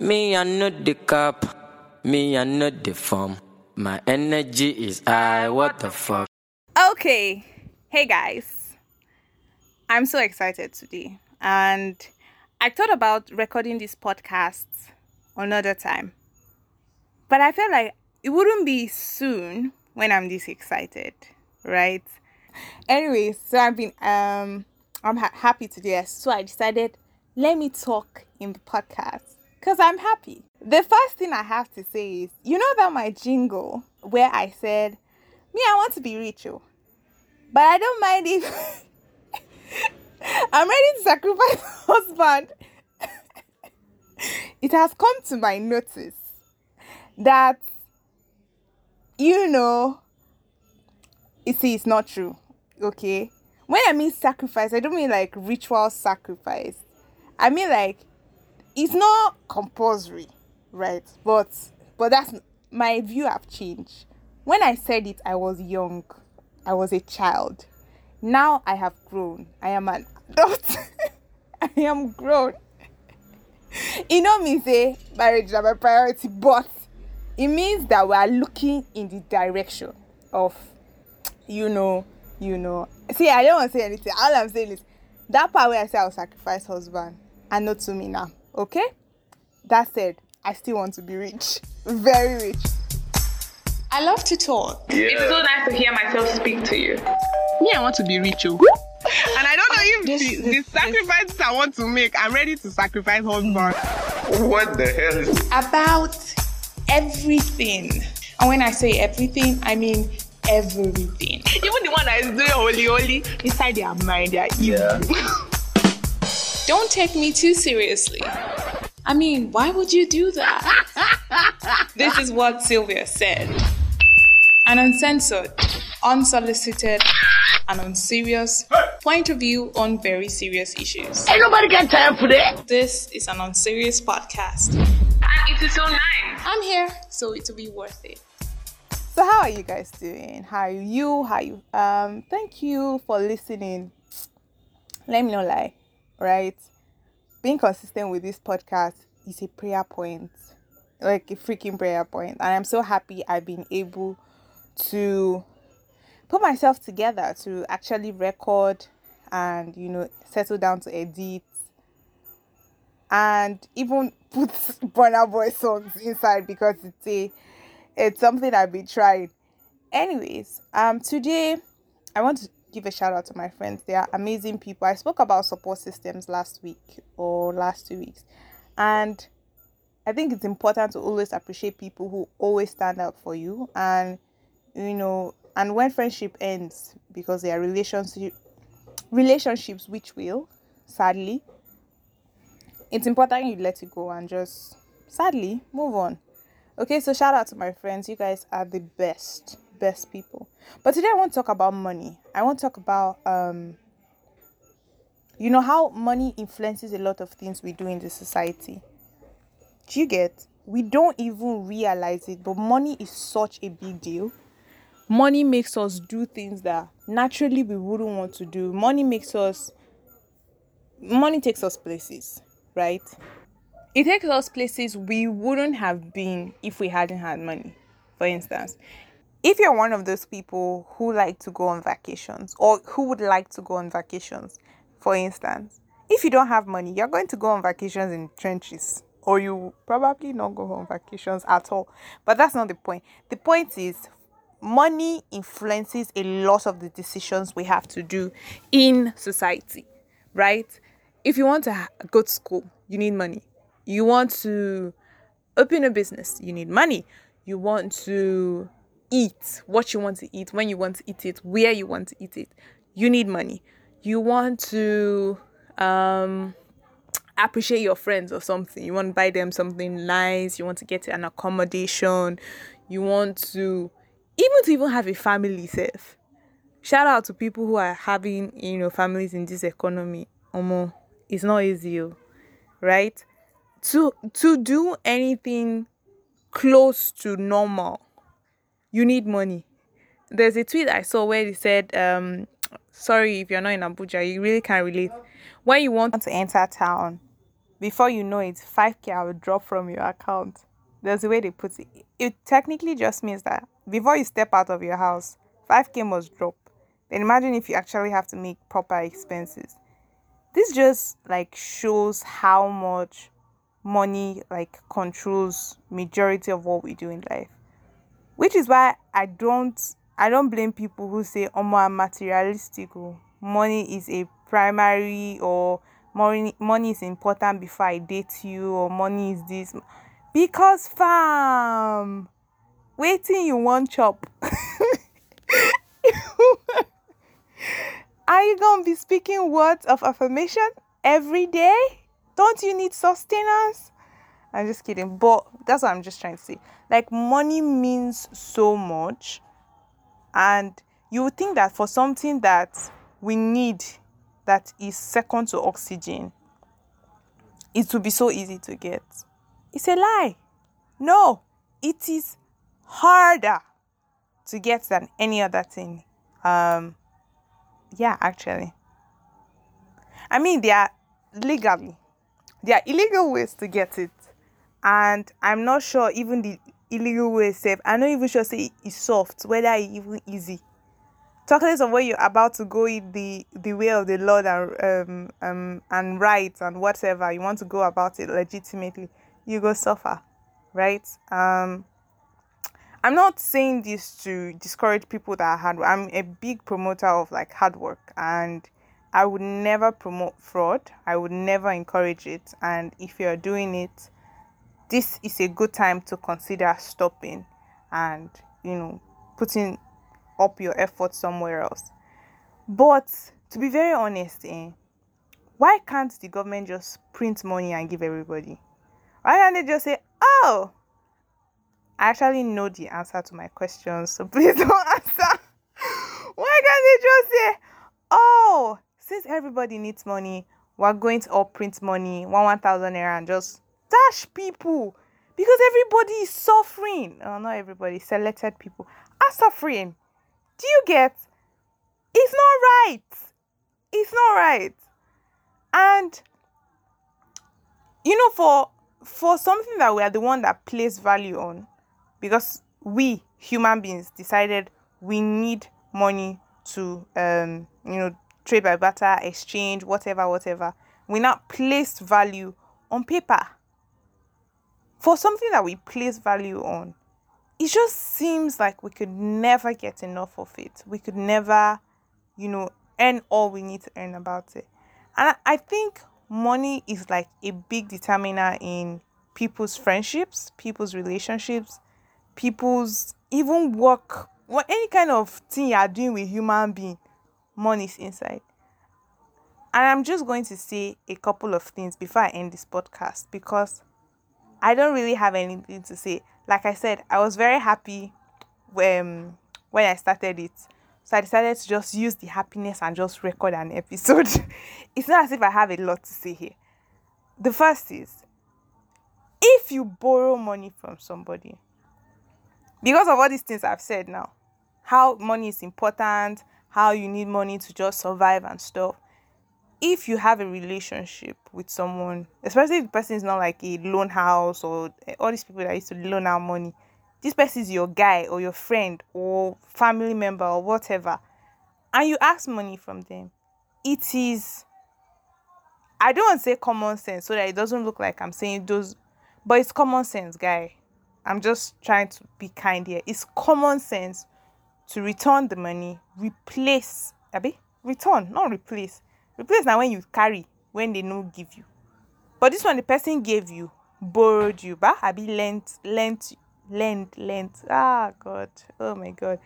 Me, I know the cup. Me, I know the form. My energy is high. What the fuck? Okay. Hey guys. I'm so excited today. And I thought about recording this podcast another time. But I felt like it wouldn't be soon when I'm this excited, right? Anyway, so I've been um I'm ha- happy today. So I decided let me talk in the podcast cuz I'm happy. The first thing I have to say is you know that my jingle where I said me I want to be rich, oh, but I don't mind if I'm ready to sacrifice husband. it has come to my notice that you know you see it's not true. Okay. When I mean sacrifice, I don't mean like ritual sacrifice. I mean like it's not compulsory, right? But but that's my view have changed. When I said it, I was young. I was a child. Now I have grown. I am an adult. I am grown. You know me say marriage is my priority, but it means that we are looking in the direction of you know, you know. See, I don't want to say anything. All I'm saying is that part where I say I'll sacrifice husband and not to me now. Okay? That said, I still want to be rich. Very rich. I love to talk. It's so nice to hear myself speak to you. Me, I want to be rich, oh. And I don't know if This- the, this- the sacrifices I want to make, I'm ready to sacrifice husband. What the hell is About everything. And when I say everything, I mean everything. Even the one that is doing holy holy, inside their mind, they are evil. Don't take me too seriously. I mean, why would you do that? this is what Sylvia said. An uncensored, unsolicited, and unserious point of view on very serious issues. Ain't nobody got time for that. This is an unserious podcast. And it is so nice. I'm here, so it'll be worth it. So how are you guys doing? How are you? How are you? Um, thank you for listening. Let me know, like, right? Being consistent with this podcast is a prayer point, like a freaking prayer point. and I'm so happy I've been able to put myself together to actually record and you know settle down to edit and even put Burna Boy songs inside because it's a it's something I've been trying. Anyways, um today I want to give a shout out to my friends. They are amazing people. I spoke about support systems last week or last two weeks. And I think it's important to always appreciate people who always stand up for you and you know and when friendship ends because there are relationship relationships which will sadly it's important you let it go and just sadly move on okay so shout out to my friends you guys are the best best people. But today i want to talk about money. I want to talk about um you know how money influences a lot of things we do in the society. Do you get? We don't even realize it but money is such a big deal. Money makes us do things that naturally we wouldn't want to do. Money makes us money takes us places right? It takes us places we wouldn't have been if we hadn't had money for instance if you're one of those people who like to go on vacations or who would like to go on vacations for instance if you don't have money you're going to go on vacations in trenches or you probably not go on vacations at all. But that's not the point. The point is money influences a lot of the decisions we have to do in society right? If you want to go to school you need money. You want to open a business you need money. You want to eat what you want to eat when you want to eat it where you want to eat it. You need money. You want to um appreciate your friends or something. You want to buy them something nice. You want to get an accommodation. You want to even to even have a family self. Shout out to people who are having you know families in this economy. Omo, it's not easy oh, right? To to do anything close to normal you need money there's a tweet i saw where they said um sorry if you're not in abuja you really can't relate when you want to enter town before you know it, 5k will drop from your account. There's a way they put it. It technically just means that before you step out of your house, 5k must drop. Then imagine if you actually have to make proper expenses. This just like shows how much money like controls majority of what we do in life. Which is why I don't I don't blame people who say oh I'm materialistic money is a primary or money money is important before I date you or money is this. Because fam waiting you want chop? Are you gonna be speaking words of affirmation every day? Don't you need sustenance i'm just kidding but that's what i'm just trying to say like money means so much and you would think that for something that we need that is second to oxygen, it will be so easy to get. It's a lie. No, it is harder to get than any other thing. Um, yeah, actually. I mean, there are legally, there are illegal ways to get it, and I'm not sure even the illegal ways. Safe. I'm not even sure say it's soft, whether it's even easy talk less of when you're about to go in the the way of the Lord and um um and right and whatever you want to go about it legitimately, you go suffer, right? Um, I'm not saying this to discourage people that are hard. I'm a big promoter of like hard work, and I would never promote fraud. I would never encourage it. And if you're doing it, this is a good time to consider stopping and you know putting up your effort somewhere else. But to be very honest, eh, why can't the government just print money and give everybody? Why can't they just say, oh, I actually know the answer to my questions, so please don't answer. Why can't they just say, oh, since everybody needs money, we're going to all print money, one one thousand naira, and just dash people because everybody is suffering. Oh, not everybody, selected people are suffering. Do you get? It's not right. It's not right. And you know, for for something that we are the one that place value on, because we human beings decided we need money to um you know trade by barter, exchange, whatever, whatever. We now place value on paper. For something that we place value on, it just seems like we could never get enough of it. We could never, you know, earn all we need to earn about it. And I think money is like a big determiner in people's friendships, people's relationships, people's even work, what any kind of thing you are doing with human being, money is inside. And I'm just going to say a couple of things before I end this podcast because I don't really have anything to say like I said, I was very happy when when I started it. So I decided to just use the happiness and just record an episode. it's not as if I have a lot to say here. The first is if you borrow money from somebody, because of all these things I've said now, how money is important, how you need money to just survive and stuff if you have a relationship with someone, especially if the person is not like a loan house or eh, all these people that used to loan out money, this person is your guy or your friend or family member or whatever, and you ask money from them, it is. I don't want to say common sense so that it doesn't look like I'm saying those, but it's common sense, guy. I'm just trying to be kind here. It's common sense to return the money, replace, Abby, return, not replace Replace now when you carry when they no give you. But this one the person gave you, borrowed you, but I be lent, lent, lent, lent. Ah God, oh my God.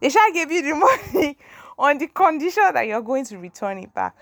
They shall give you the money on the condition that you're going to return it back.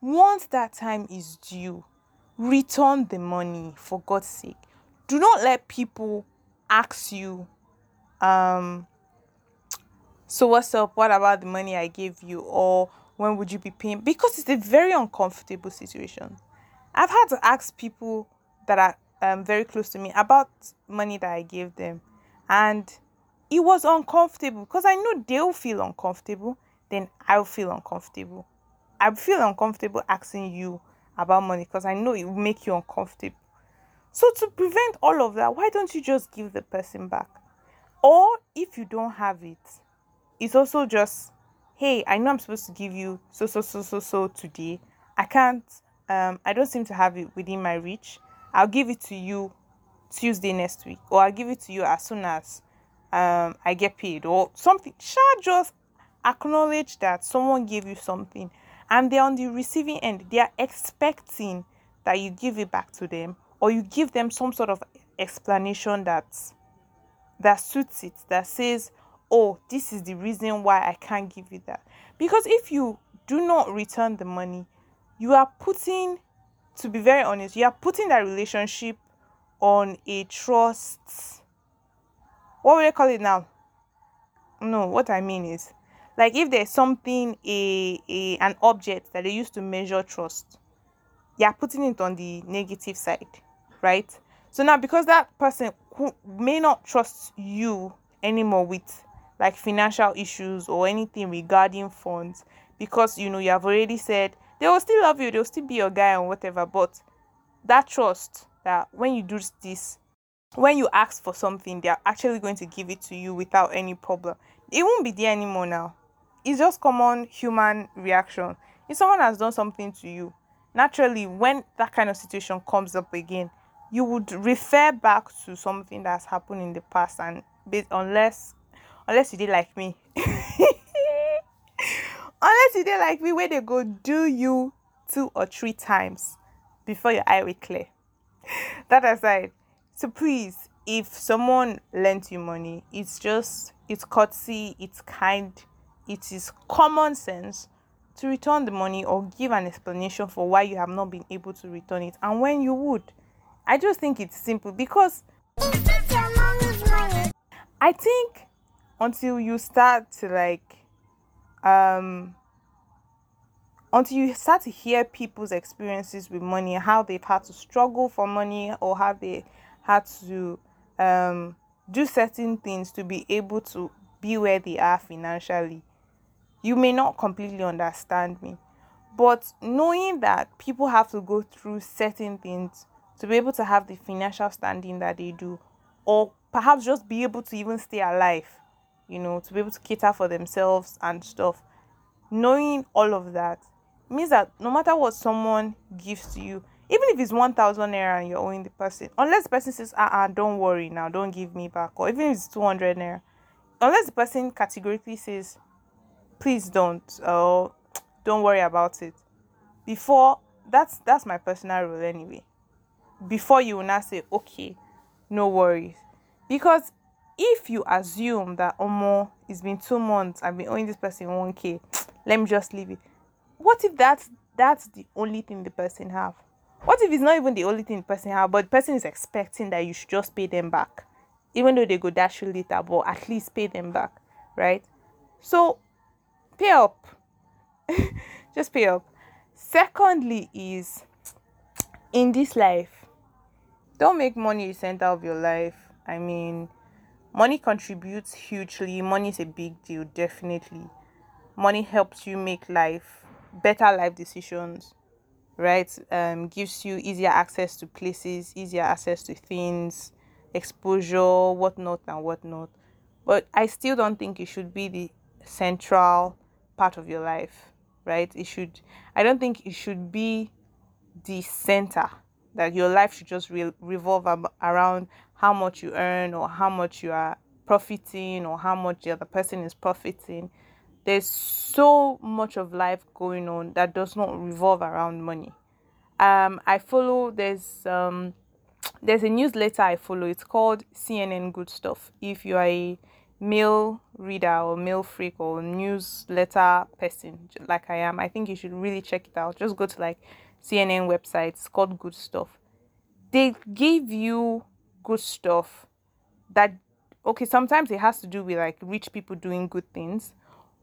Once that time is due, return the money for God's sake. Do not let people ask you, um, so what's up? What about the money I gave you? Or when would you be paying? Because it's a very uncomfortable situation. I've had to ask people that are um, very close to me about money that I gave them, and it was uncomfortable because I know they'll feel uncomfortable, then I'll feel uncomfortable. I feel uncomfortable asking you about money because I know it will make you uncomfortable. So to prevent all of that, why don't you just give the person back? Or if you don't have it, it's also just, hey, I know I'm supposed to give you so so so so so today. I can't um I don't seem to have it within my reach. I'll give it to you Tuesday next week, or I'll give it to you as soon as um I get paid or something. Shall just acknowledge that someone gave you something and they're on the receiving end. They are expecting that you give it back to them or you give them some sort of explanation that that suits it that says oh this is the reason why i can't give you that. Because if you do not return the money you are putting to be very honest you are putting that relationship on a trust. What will they call it now? No what i mean is like if there's something a, a an object that they used to measure trust you're putting it on the negative side right? So now because that person may not trust you anymore with like financial issues or anything regarding funds because you know you have already said they will still love you they'll still be your guy and whatever but that trust that when you do this when you ask for something they're actually going to give it to you without any problem. It won't be there anymore now. It's just common human reaction. If someone has done something to you naturally when that kind of situation comes up again you would refer back to something that's happened in the past and unless unless you did like me. Unless you did like me where they go do you two or three times before your eye will clear. That aside so please if someone lent you money it's just it's courtesy it's kind it is common sense to return the money or give an explanation for why you have not been able to return it and when you would. I just think it's simple because I think until you start to like um until you start to hear people's experiences with money, how they've had to struggle for money or how they had to um do certain things to be able to be where they are financially. You may not completely understand me, but knowing that people have to go through certain things to be able to have the financial standing that they do, or perhaps just be able to even stay alive, you know, to be able to cater for themselves and stuff. Knowing all of that means that no matter what someone gives to you, even if it's 1000 naira and you're owing the person, unless the person says, ah, uh-uh, don't worry now, don't give me back, or even if it's 200 naira, unless the person categorically says, please don't, or don't worry about it, before that's that's my personal rule anyway before you will not say okay no worries because if you assume that omo it's been two months i've been owing this person 1k let me just leave it. What if that's that's the only thing the person have? What if it's not even the only thing the person have but the person is expecting that you should just pay them back? Even though they go dash you later but at least pay them back right? So pay up. Just pay up. Secondly is in this life don't make money the center of your life. I mean, money contributes hugely. Money is a big deal, definitely. Money helps you make life better life decisions, right? Um, gives you easier access to places, easier access to things, exposure, whatnot and whatnot. But I still don't think it should be the central part of your life, right? It should. I don't think it should be the center that your life should just re- revolve ab- around how much you earn or how much you are profiting or how much the other person is profiting. There's so much of life going on that does not revolve around money. Um, I follow there's um there's a newsletter I follow. It's called CNN Good Stuff. If you are a mail reader or mail freak or newsletter person like I am, I think you should really check it out. Just go to like CNN websites called Good Stuff. They give you good stuff that okay, sometimes it has to do with like rich people doing good things,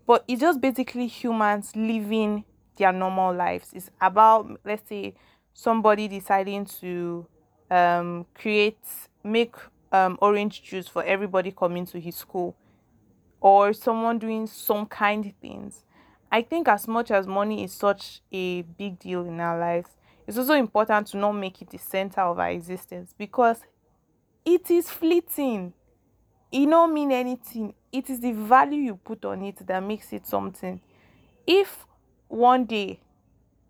but it's just basically humans living their normal lives. It's about let's say somebody deciding to um create make um orange juice for everybody coming to his school or someone doing some kind things I think as much as money is such a big deal in our lives, it's also important to not make it the center of our existence because it is fleeting. It don't mean anything. It is the value you put on it that makes it something. If one day,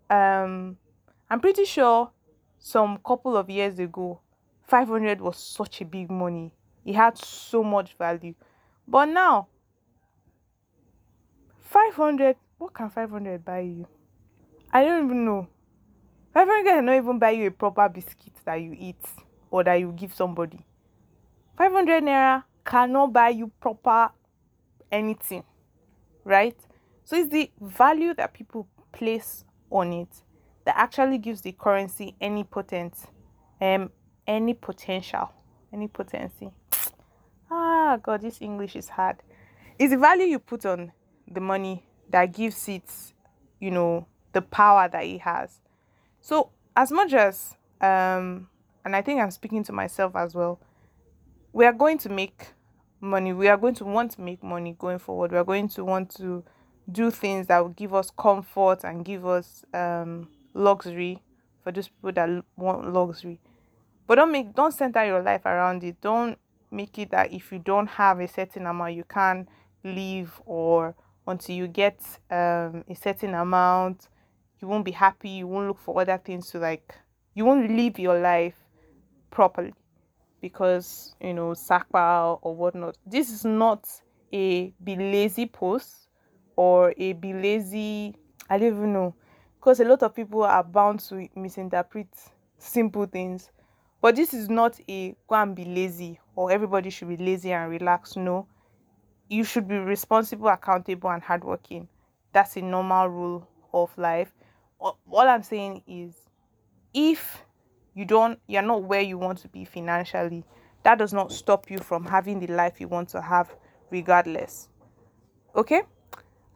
um, I'm pretty sure some couple of years ago, 500 was such a big money. It had so much value. But now, 500, what can 500 buy you? I don't even know. 500 cannot even buy you a proper biscuit that you eat or that you give somebody. 500 naira cannot buy you proper anything, right? So it's the value that people place on it that actually gives the currency any potent, um, any potential, any potency. Ah, God, this English is hard. It's the value you put on the money that gives it, you know, the power that it has. So, as much as, um, and I think I'm speaking to myself as well, we are going to make money. We are going to want to make money going forward. We are going to want to do things that will give us comfort and give us um, luxury for those people that want luxury. But don't make don't center your life around it. Don't make it that if you don't have a certain amount, you can't live or until you get um, a certain amount, you won't be happy. You won't look for other things to like. You won't live your life properly because you know sakpa or whatnot. This is not a be lazy post or a be lazy. I don't even know because a lot of people are bound to misinterpret simple things. But this is not a go and be lazy or everybody should be lazy and relax. No, you should be responsible, accountable, and hardworking. That's a normal rule of life. All I'm saying is if you don't you're not where you want to be financially. That does not stop you from having the life you want to have regardless. Okay?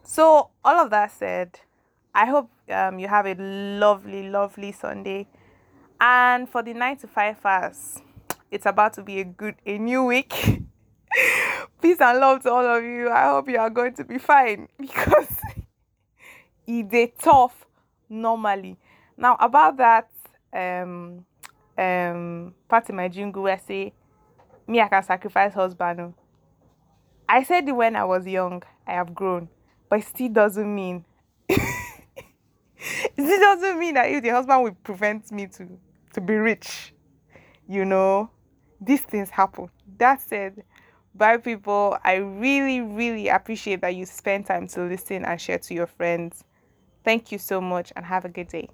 So all of that said i hope um, you have a lovely lovely sunday. And for the 9 to 5 hours it's about to be a good a new week. Peace and love to all of you. I hope you are going to be fine because it's a tough normally. Now about that um um part in my jingle where I say me I can sacrifice husband. oh." I said it when I was young. I have grown, but it still doesn't mean. it doesn't mean that if the husband will prevent me to to be rich, you know, these things happen. That said, bye people. I really really appreciate that you spend time to listen and share to your friends. Thank you so much and have a good day.